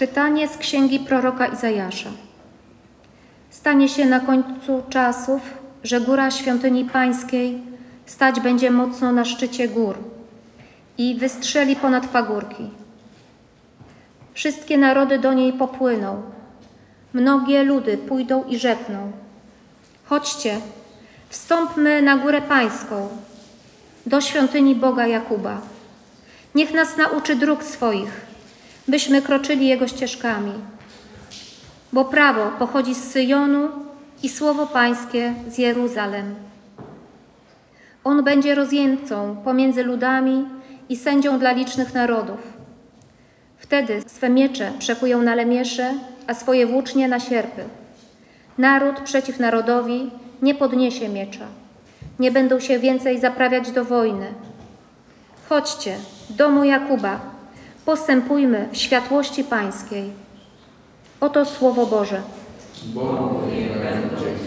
Czytanie z księgi proroka Izajasza. Stanie się na końcu czasów, że góra świątyni pańskiej stać będzie mocno na szczycie gór i wystrzeli ponad pagórki. Wszystkie narody do niej popłyną, mnogie ludy pójdą i rzekną: Chodźcie, wstąpmy na górę pańską, do świątyni Boga Jakuba. Niech nas nauczy dróg swoich, byśmy kroczyli Jego ścieżkami. Bo prawo pochodzi z Syjonu i słowo Pańskie z Jeruzalem. On będzie rozjemcą pomiędzy ludami i sędzią dla licznych narodów. Wtedy swe miecze przekują na lemiesze, a swoje włócznie na sierpy. Naród przeciw narodowi nie podniesie miecza. Nie będą się więcej zaprawiać do wojny. Chodźcie, domu Jakuba, postępujmy w światłości Pańskiej. Oto Słowo Boże. Tyś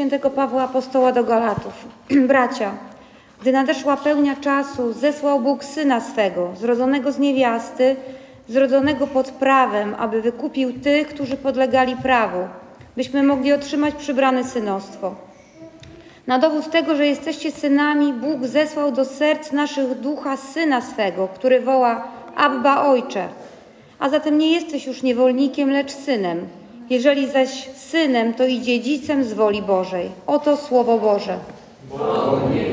świętego Pawła Apostoła do Galatów. Bracia, gdy nadeszła pełnia czasu, zesłał Bóg Syna swego, zrodzonego z niewiasty, zrodzonego pod prawem, aby wykupił tych, którzy podlegali prawu, byśmy mogli otrzymać przybrane synostwo. Na dowód tego, że jesteście synami, Bóg zesłał do serc naszych ducha Syna swego, który woła Abba Ojcze. A zatem nie jesteś już niewolnikiem, lecz synem. Jeżeli zaś synem, to i dziedzicem z woli Bożej. Oto Słowo Boże. Bogu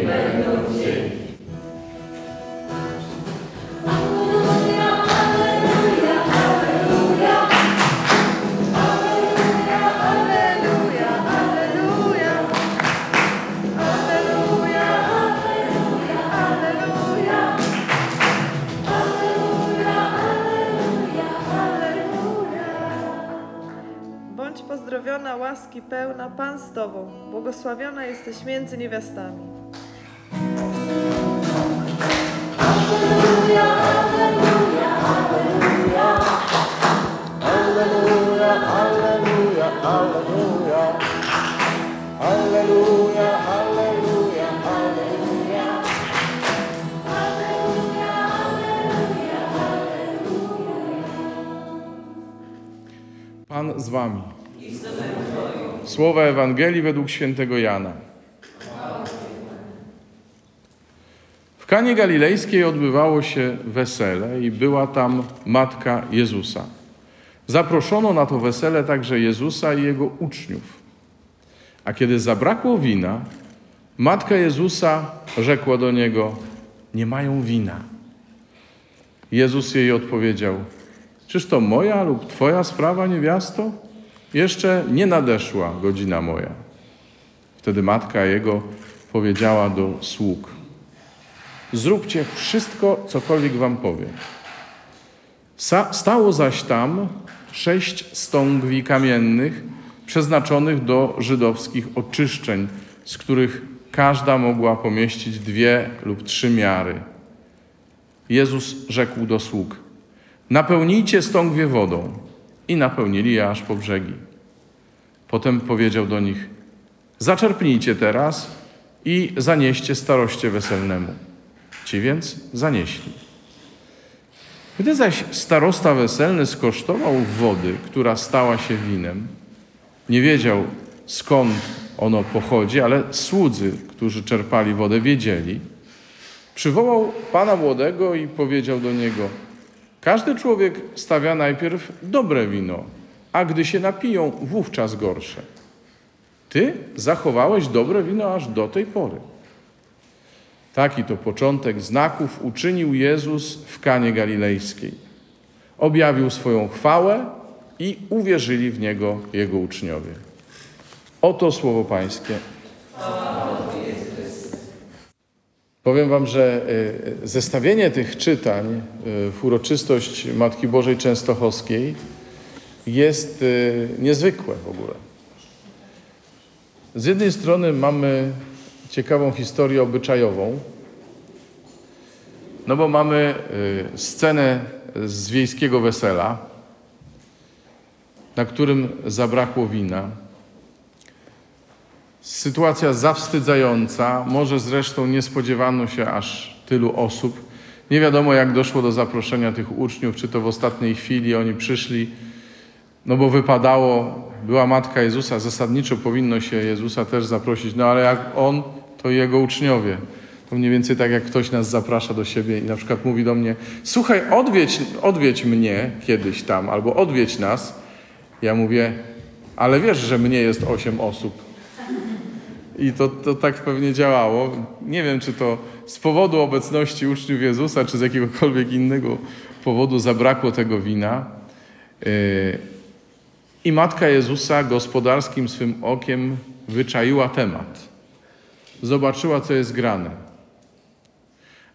niech łaski pełna, Pan z Tobą, błogosławiona jesteś między niewiastami. Alleluja, alleluja, alleluja. Alleluja, alleluja, alleluja. Pan z wami. Słowa Ewangelii według świętego Jana. W Kanie Galilejskiej odbywało się wesele i była tam matka Jezusa. Zaproszono na to wesele także Jezusa i jego uczniów. A kiedy zabrakło wina, matka Jezusa rzekła do niego: Nie mają wina. Jezus jej odpowiedział: Czyż to moja lub twoja sprawa, niewiasto? Jeszcze nie nadeszła godzina moja. Wtedy matka jego powiedziała do sług: Zróbcie wszystko, cokolwiek wam powiem. Sa- Stało zaś tam sześć stągwi kamiennych przeznaczonych do żydowskich oczyszczeń, z których każda mogła pomieścić dwie lub trzy miary. Jezus rzekł do sług: Napełnijcie stągwie wodą. I napełnili je aż po brzegi. Potem powiedział do nich: Zaczerpnijcie teraz i zanieście staroście weselnemu. Ci więc zanieśli. Gdy zaś starosta weselny skosztował wody, która stała się winem, nie wiedział skąd ono pochodzi, ale słudzy, którzy czerpali wodę, wiedzieli. Przywołał pana młodego i powiedział do niego: Każdy człowiek stawia najpierw dobre wino, a gdy się napiją, wówczas gorsze. Ty zachowałeś dobre wino aż do tej pory. Taki to początek znaków uczynił Jezus w Kanie Galilejskiej. Objawił swoją chwałę i uwierzyli w Niego Jego uczniowie. Oto słowo Pańskie. Powiem Wam, że y, zestawienie tych czytań y, w uroczystość Matki Bożej Częstochowskiej jest y, niezwykłe w ogóle. Z jednej strony mamy ciekawą historię obyczajową, no bo mamy scenę z wiejskiego wesela, na którym zabrakło wina. Sytuacja zawstydzająca, może zresztą nie spodziewano się aż tylu osób. Nie wiadomo, jak doszło do zaproszenia tych uczniów, czy to w ostatniej chwili oni przyszli, no bo wypadało, była matka Jezusa, zasadniczo powinno się Jezusa też zaprosić, no ale jak on, to jego uczniowie. To mniej więcej tak, jak ktoś nas zaprasza do siebie i na przykład mówi do mnie: Słuchaj, odwiedź, odwiedź mnie kiedyś tam, albo odwiedź nas. Ja mówię: Ale wiesz, że mnie jest osiem osób. I to, to tak pewnie działało. Nie wiem, czy to z powodu obecności uczniów Jezusa, czy z jakiegokolwiek innego powodu zabrakło tego wina. Yy, I matka Jezusa gospodarskim swym okiem wyczaiła temat. Zobaczyła, co jest grane.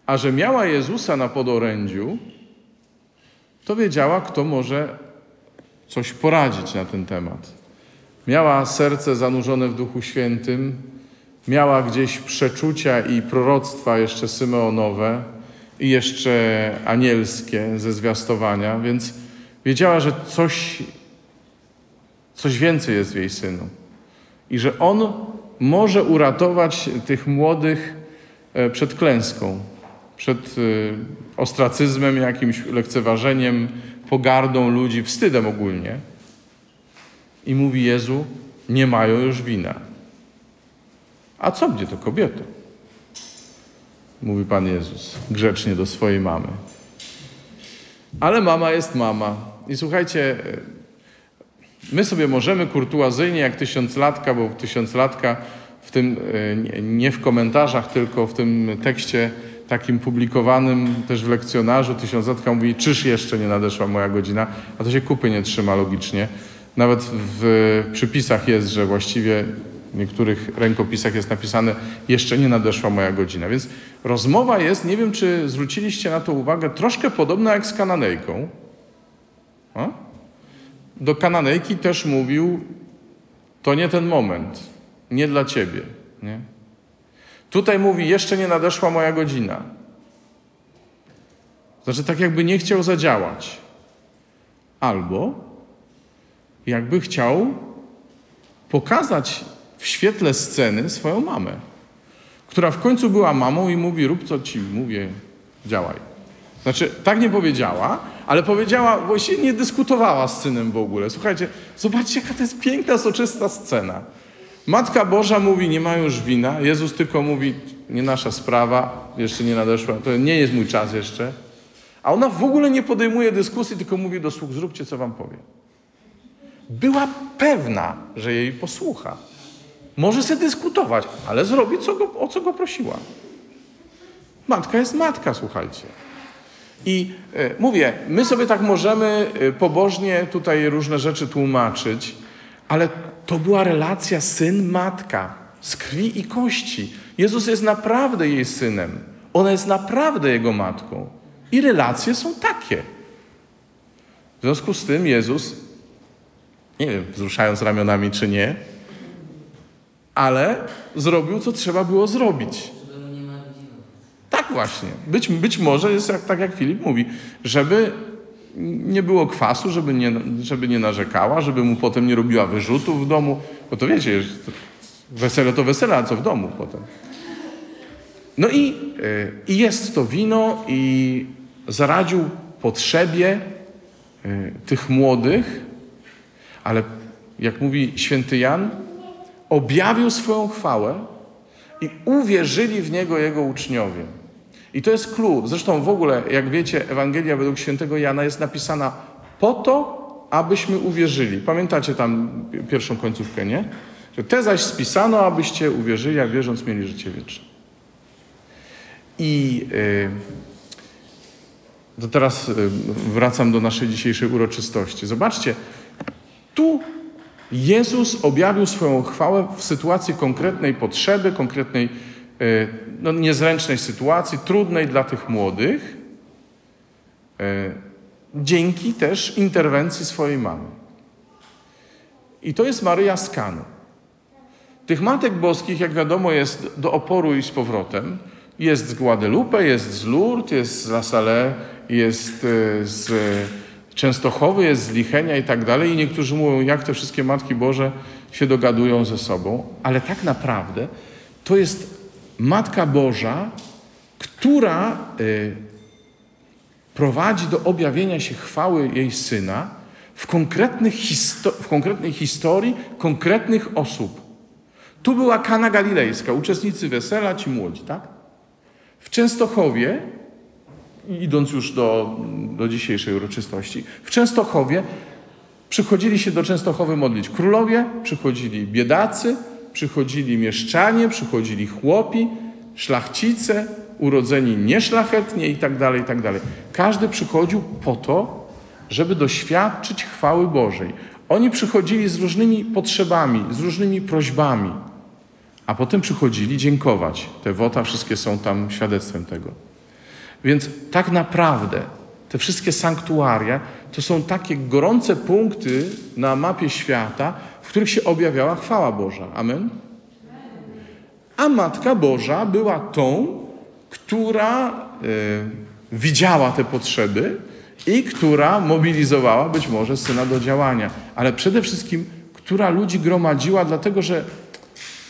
A że miała Jezusa na podorędziu, to wiedziała, kto może coś poradzić na ten temat. Miała serce zanurzone w Duchu Świętym, miała gdzieś przeczucia i proroctwa jeszcze symeonowe i jeszcze anielskie ze zwiastowania, więc wiedziała, że coś, coś więcej jest w jej synu i że on może uratować tych młodych e, przed klęską, przed e, ostracyzmem, jakimś lekceważeniem, pogardą ludzi, wstydem ogólnie. I mówi Jezu, nie mają już wina. A co gdzie to kobieto? Mówi Pan Jezus grzecznie do swojej mamy. Ale mama jest mama. I słuchajcie, my sobie możemy kurtuazyjnie jak tysiąclatka, bo tysiąclatka w tym, e, nie w komentarzach, tylko w tym tekście takim publikowanym też w lekcjonarzu, tysiąclatka mówi, czyż jeszcze nie nadeszła moja godzina, a to się kupy nie trzyma logicznie. Nawet w przypisach jest, że właściwie w niektórych rękopisach jest napisane, jeszcze nie nadeszła moja godzina. Więc rozmowa jest, nie wiem czy zwróciliście na to uwagę, troszkę podobna jak z Kananejką. A? Do Kananejki też mówił, To nie ten moment, nie dla ciebie. Nie? Tutaj mówi: Jeszcze nie nadeszła moja godzina. Znaczy, tak jakby nie chciał zadziałać. Albo jakby chciał pokazać w świetle sceny swoją mamę, która w końcu była mamą i mówi: Rób co ci mówię, działaj. Znaczy, tak nie powiedziała, ale powiedziała, właściwie nie dyskutowała z synem w ogóle. Słuchajcie, zobaczcie, jaka to jest piękna, soczysta scena. Matka Boża mówi, nie ma już wina. Jezus tylko mówi, nie nasza sprawa, jeszcze nie nadeszła, to nie jest mój czas jeszcze. A ona w ogóle nie podejmuje dyskusji, tylko mówi do sług, zróbcie, co wam powiem. Była pewna, że jej posłucha. Może sobie dyskutować, ale zrobi, co go, o co go prosiła. Matka jest matka, słuchajcie. I e, mówię, my sobie tak możemy e, pobożnie tutaj różne rzeczy tłumaczyć, ale to była relacja syn-matka z krwi i kości. Jezus jest naprawdę jej synem. Ona jest naprawdę jego matką. I relacje są takie. W związku z tym Jezus, nie wiem, wzruszając ramionami czy nie, ale zrobił, co trzeba było zrobić. Tak właśnie. Być, być może jest jak, tak, jak Filip mówi, żeby nie było kwasu, żeby nie, żeby nie narzekała, żeby mu potem nie robiła wyrzutów w domu, bo to wiecie, wesele to wesele, a co w domu potem. No i, y, i jest to wino i zaradził potrzebie y, tych młodych, ale jak mówi święty Jan, objawił swoją chwałę i uwierzyli w Niego Jego uczniowie. I to jest klucz. Zresztą w ogóle, jak wiecie, Ewangelia według świętego Jana jest napisana po to, abyśmy uwierzyli. Pamiętacie tam pierwszą końcówkę, nie? Że te zaś spisano, abyście uwierzyli, a wierząc mieli życie wieczne. I yy, to teraz yy, wracam do naszej dzisiejszej uroczystości. Zobaczcie, tu Jezus objawił swoją chwałę w sytuacji konkretnej potrzeby, konkretnej, e, no, niezręcznej sytuacji, trudnej dla tych młodych, e, dzięki też interwencji swojej mamy. I to jest Maryja z. Tych matek boskich, jak wiadomo, jest do oporu i z powrotem. Jest z Guadalupe, jest z Lourdes, jest z La Salle, jest e, z Częstochowy, jest z Lichenia i tak dalej. I niektórzy mówią, jak te wszystkie Matki Boże się dogadują ze sobą. Ale tak naprawdę to jest Matka Boża, która y, prowadzi do objawienia się chwały jej Syna w, konkretnych histo- w konkretnej historii konkretnych osób. Tu była Kana Galilejska, uczestnicy wesela, ci młodzi, tak? W Częstochowie idąc już do, do dzisiejszej uroczystości, w Częstochowie przychodzili się do Częstochowy modlić królowie, przychodzili biedacy, przychodzili mieszczanie, przychodzili chłopi, szlachcice, urodzeni nieszlachetnie i tak dalej, i tak dalej. Każdy przychodził po to, żeby doświadczyć chwały Bożej. Oni przychodzili z różnymi potrzebami, z różnymi prośbami, a potem przychodzili dziękować. Te wota wszystkie są tam świadectwem tego. Więc tak naprawdę te wszystkie sanktuaria to są takie gorące punkty na mapie świata, w których się objawiała chwała Boża. Amen? A Matka Boża była tą, która e, widziała te potrzeby i która mobilizowała być może syna do działania, ale przede wszystkim, która ludzi gromadziła, dlatego że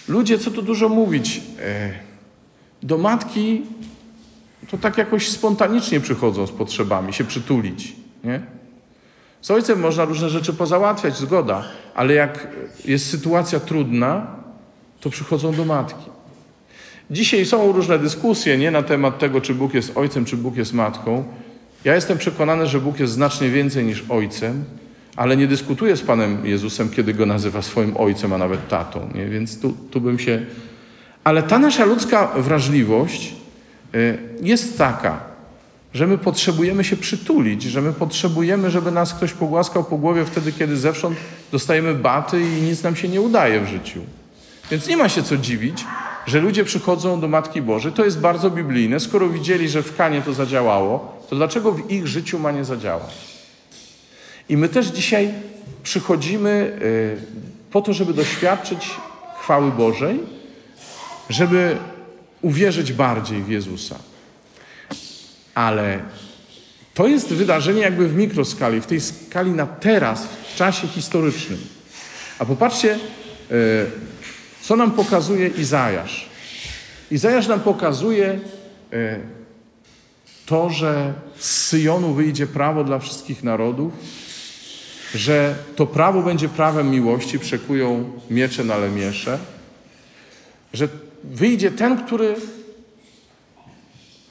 ludzie, co tu dużo mówić, e, do matki to tak jakoś spontanicznie przychodzą z potrzebami, się przytulić. Nie? Z ojcem można różne rzeczy pozałatwiać, zgoda, ale jak jest sytuacja trudna, to przychodzą do matki. Dzisiaj są różne dyskusje nie, na temat tego, czy Bóg jest ojcem, czy Bóg jest matką. Ja jestem przekonany, że Bóg jest znacznie więcej niż ojcem, ale nie dyskutuję z Panem Jezusem, kiedy go nazywa swoim ojcem, a nawet tatą. Nie? Więc tu, tu bym się. Ale ta nasza ludzka wrażliwość jest taka, że my potrzebujemy się przytulić, że my potrzebujemy, żeby nas ktoś pogłaskał po głowie wtedy, kiedy zewsząd dostajemy baty i nic nam się nie udaje w życiu. Więc nie ma się co dziwić, że ludzie przychodzą do Matki Bożej. To jest bardzo biblijne. Skoro widzieli, że w Kanie to zadziałało, to dlaczego w ich życiu ma nie zadziałać? I my też dzisiaj przychodzimy y, po to, żeby doświadczyć chwały Bożej, żeby uwierzyć bardziej w Jezusa. Ale to jest wydarzenie jakby w mikroskali, w tej skali na teraz, w czasie historycznym. A popatrzcie, e, co nam pokazuje Izajasz. Izajasz nam pokazuje e, to, że z Syjonu wyjdzie prawo dla wszystkich narodów, że to prawo będzie prawem miłości, przekują miecze na lemiesze, że wyjdzie ten, który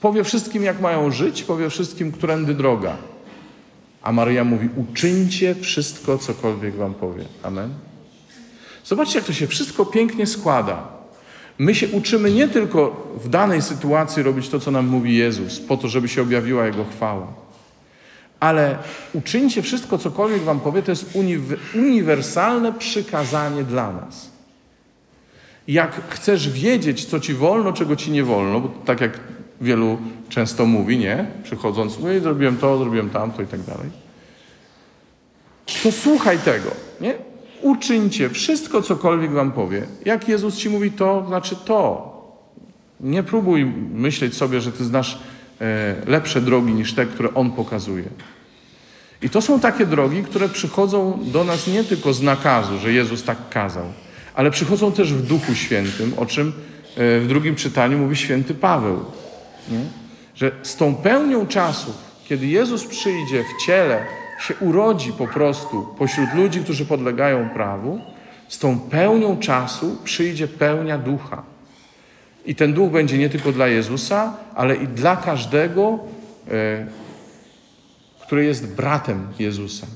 powie wszystkim, jak mają żyć, powie wszystkim, którędy droga. A Maryja mówi: uczyńcie wszystko, cokolwiek wam powie. Amen. Zobaczcie, jak to się wszystko pięknie składa. My się uczymy nie tylko w danej sytuacji robić to, co nam mówi Jezus, po to, żeby się objawiła Jego chwała, ale uczyńcie wszystko, cokolwiek Wam powie, to jest uniw- uniwersalne przykazanie dla nas. Jak chcesz wiedzieć, co Ci wolno, czego Ci nie wolno, bo tak jak wielu często mówi, nie? Przychodząc, no i zrobiłem to, zrobiłem tamto i tak dalej, to słuchaj tego, nie? Uczyńcie wszystko, cokolwiek wam powie. Jak Jezus ci mówi to, znaczy to. Nie próbuj myśleć sobie, że ty znasz e, lepsze drogi niż te, które On pokazuje. I to są takie drogi, które przychodzą do nas nie tylko z nakazu, że Jezus tak kazał, ale przychodzą też w Duchu Świętym, o czym e, w drugim czytaniu mówi święty Paweł. Nie? Że z tą pełnią czasów, kiedy Jezus przyjdzie w ciele, się urodzi po prostu pośród ludzi, którzy podlegają prawu, z tą pełnią czasu przyjdzie pełnia ducha. I ten duch będzie nie tylko dla Jezusa, ale i dla każdego, e, który jest bratem Jezusa,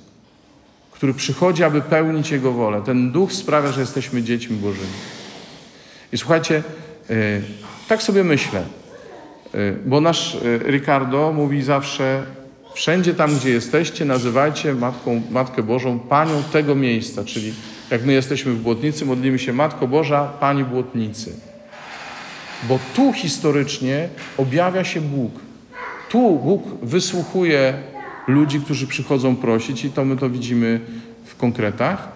który przychodzi, aby pełnić Jego wolę. Ten duch sprawia, że jesteśmy dziećmi Bożymi. I słuchajcie, e, tak sobie myślę, e, bo nasz e, Ricardo mówi zawsze, wszędzie tam, gdzie jesteście, nazywajcie Matką, Matkę Bożą Panią tego miejsca, czyli jak my jesteśmy w Błotnicy, modlimy się Matko Boża, Pani Błotnicy. Bo tu historycznie objawia się Bóg. Tu Bóg wysłuchuje ludzi, którzy przychodzą prosić, i to my to widzimy w konkretach.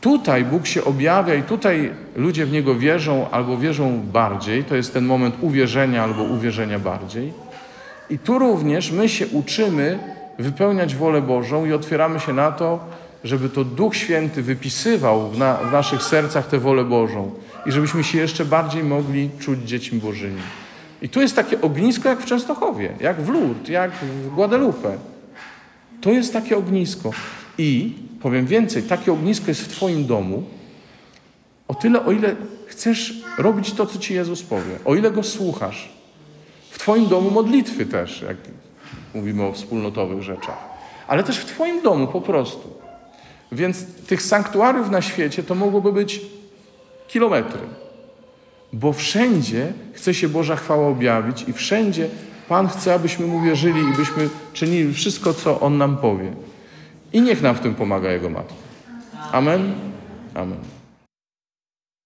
Tutaj Bóg się objawia i tutaj ludzie w Niego wierzą albo wierzą bardziej. To jest ten moment uwierzenia albo uwierzenia bardziej. I tu również my się uczymy wypełniać wolę Bożą i otwieramy się na to, żeby to Duch Święty wypisywał w, na, w naszych sercach tę wolę Bożą i żebyśmy się jeszcze bardziej mogli czuć dziećmi Bożymi. I tu jest takie ognisko jak w Częstochowie, jak w Lourdes, jak w Guadalupe. To jest takie ognisko. I powiem więcej, takie ognisko jest w Twoim domu, o tyle, o ile chcesz robić to, co Ci Jezus powie, o ile Go słuchasz. W Twoim domu modlitwy też, jak mówimy o wspólnotowych rzeczach, ale też w Twoim domu po prostu. Więc tych sanktuariów na świecie to mogłoby być kilometry, bo wszędzie chce się Boża chwała objawić i wszędzie Pan chce, abyśmy Mu wierzyli i byśmy czynili wszystko, co On nam powie. I niech nam w tym pomaga Jego Matka. Amen. Amen.